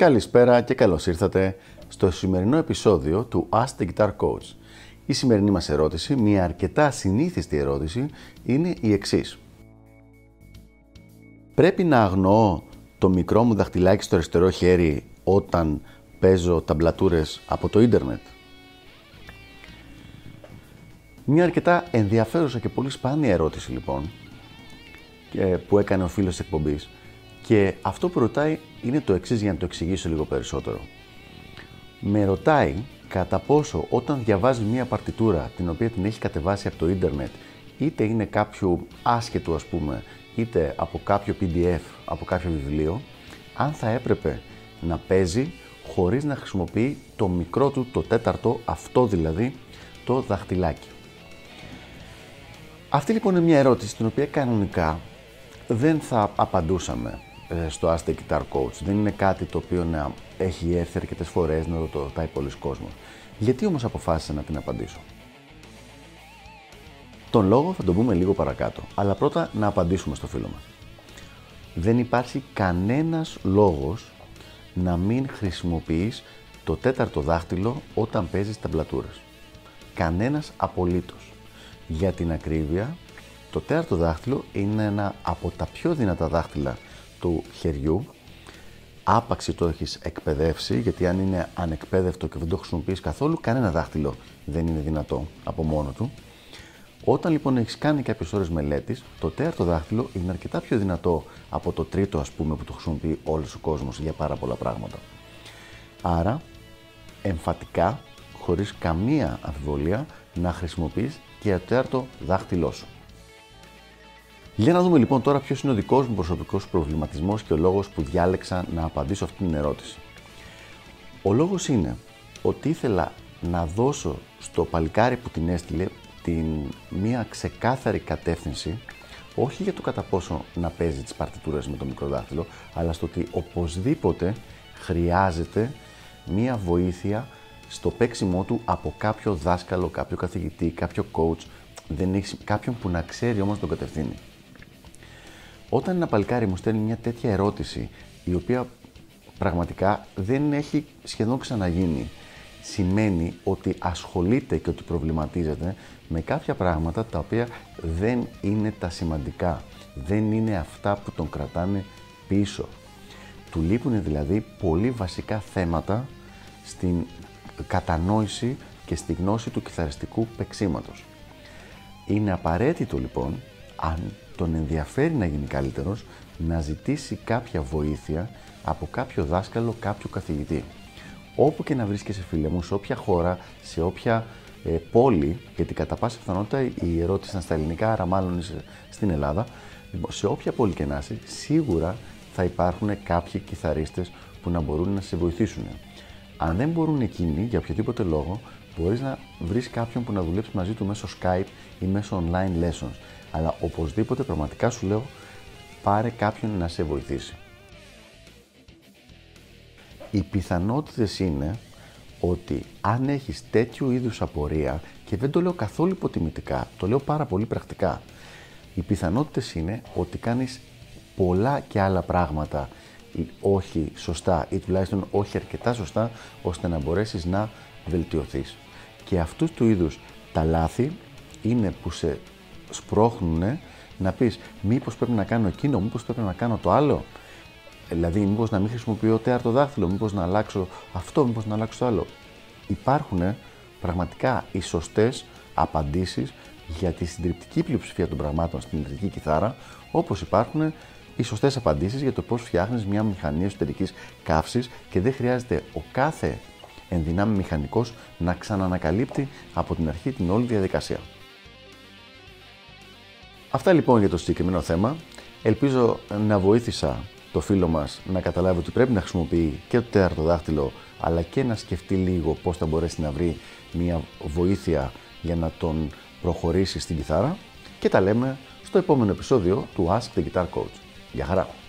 Καλησπέρα και καλώς ήρθατε στο σημερινό επεισόδιο του Ask the Guitar Coach. Η σημερινή μας ερώτηση, μια αρκετά συνήθιστη ερώτηση, είναι η εξής. Πρέπει να αγνοώ το μικρό μου δαχτυλάκι στο αριστερό χέρι όταν παίζω ταμπλατούρες από το ίντερνετ; Μια αρκετά ενδιαφέρουσα και πολύ σπάνια ερώτηση λοιπόν που έκανε ο φίλος της εκπομπής και αυτό που ρωτάει είναι το εξής για να το εξηγήσω λίγο περισσότερο. Με ρωτάει κατά πόσο όταν διαβάζει μία παρτιτούρα την οποία την έχει κατεβάσει από το ίντερνετ είτε είναι κάποιο άσχετο ας πούμε είτε από κάποιο PDF, από κάποιο βιβλίο αν θα έπρεπε να παίζει χωρίς να χρησιμοποιεί το μικρό του, το τέταρτο, αυτό δηλαδή, το δαχτυλάκι. Αυτή λοιπόν είναι μια ερώτηση την οποία κανονικά δεν θα απαντούσαμε ε, στο Ask the Guitar Coach. Δεν είναι κάτι το οποίο να έχει έρθει αρκετές φορές να το ρωτάει πολλοί κόσμος. Γιατί όμως αποφάσισα να την απαντήσω; Τον λόγο θα τον πούμε λίγο παρακάτω, αλλά πρώτα να απαντήσουμε στο φίλο μας. Δεν υπάρχει κανένας λόγος να μην χρησιμοποιείς το τέταρτο δάχτυλο όταν παίζεις ταμπλατούρες. Κανένας απολύτως. Για την ακρίβεια, το τέταρτο δάχτυλο είναι ένα από τα πιο δυνατά δάχτυλα του χεριού. Άπαξι το έχεις εκπαιδεύσει, γιατί αν είναι ανεκπαίδευτο και δεν το χρησιμοποιείς καθόλου, κανένα δάχτυλο δεν είναι δυνατό από μόνο του. Όταν λοιπόν έχεις κάνει κάποιες ώρες μελέτης, το τέταρτο δάχτυλο είναι αρκετά πιο δυνατό από το τρίτο, ας πούμε, που το χρησιμοποιεί όλος ο κόσμος για πάρα πολλά πράγματα. Άρα, εμφατικά, χωρίς καμία αμφιβολία, να χρησιμοποιείς και το τέταρτο δάχτυλό σου. Για να δούμε λοιπόν τώρα ποιος είναι ο δικός μου προσωπικός προβληματισμός και ο λόγος που διάλεξα να απαντήσω αυτή την ερώτηση. Ο λόγος είναι ότι ήθελα να δώσω στο παλικάρι που την έστειλε την μία ξεκάθαρη κατεύθυνση όχι για το κατά πόσο να παίζει τις παρτιτούρες με το μικρό δάχτυλο, αλλά στο ότι οπωσδήποτε χρειάζεται μία βοήθεια στο παίξιμό του από κάποιο δάσκαλο, κάποιο καθηγητή, κάποιο coach, δεν έχει κάποιον που να ξέρει όμως τον κατευθύνει. Όταν ένα παλικάρι μου στέλνει μια τέτοια ερώτηση, η οποία πραγματικά δεν έχει σχεδόν ξαναγίνει, σημαίνει ότι ασχολείται και ότι προβληματίζεται με κάποια πράγματα τα οποία δεν είναι τα σημαντικά. Δεν είναι αυτά που τον κρατάνε πίσω. Του λείπουν δηλαδή πολύ βασικά θέματα στην κατανόηση και στη γνώση του κιθαριστικού παίξήματος. Είναι απαραίτητο λοιπόν, αν τον ενδιαφέρει να γίνει καλύτερος, να ζητήσει κάποια βοήθεια από κάποιο δάσκαλο, κάποιο καθηγητή. Όπου και να βρίσκεσαι φίλε μου, σε όποια χώρα, σε όποια ε, πόλη, γιατί κατά πάσα πιθανότητα η ερώτηση ήταν στα ελληνικά, άρα μάλλον είσαι στην Ελλάδα, λοιπόν, σε όποια πόλη και να είσαι, σίγουρα θα υπάρχουν κάποιοι κιθαρίστες που να μπορούν να σε βοηθήσουν. Αν δεν μπορούν εκείνοι, για οποιοδήποτε λόγο, μπορείς να βρεις κάποιον που να δουλέψει μαζί του μέσω Skype ή μέσω online lessons. Αλλά οπωσδήποτε, πραγματικά σου λέω, πάρε κάποιον να σε βοηθήσει. Οι πιθανότητες είναι ότι αν έχεις τέτοιου είδους απορία και δεν το λέω καθόλου υποτιμητικά, το λέω πάρα πολύ πρακτικά, οι πιθανότητες είναι ότι κάνεις πολλά και άλλα πράγματα όχι σωστά ή τουλάχιστον όχι αρκετά σωστά ώστε να μπορέσεις να βελτιωθείς. Και αυτούς του είδους τα λάθη είναι που σε σπρώχνουν να πεις μήπως πρέπει να κάνω εκείνο, μήπως πρέπει να κάνω το άλλο. Δηλαδή, μήπως να μην χρησιμοποιώ τέταρτο δάχτυλο, μήπως να αλλάξω αυτό, μήπως να αλλάξω το άλλο. Υπάρχουν πραγματικά οι σωστές απαντήσεις για τη συντριπτική πλειοψηφία των πραγμάτων στην ηλεκτρική κιθάρα, όπως υπάρχουν οι σωστές απαντήσεις για το πώς φτιάχνεις μια μηχανή εσωτερικής καύσης και δεν χρειάζεται ο κάθε ενδυνάμει μηχανικός να ξανανακαλύπτει από την αρχή την όλη διαδικασία. Αυτά λοιπόν για το συγκεκριμένο θέμα. Ελπίζω να βοήθησα το φίλο μας να καταλάβει ότι πρέπει να χρησιμοποιεί και το τέταρτο δάχτυλο αλλά και να σκεφτεί λίγο πώς θα μπορέσει να βρει μια βοήθεια για να τον προχωρήσει στην κιθάρα και τα λέμε στο επόμενο επεισόδιο του Ask the Guitar Coach. Γεια χαρά!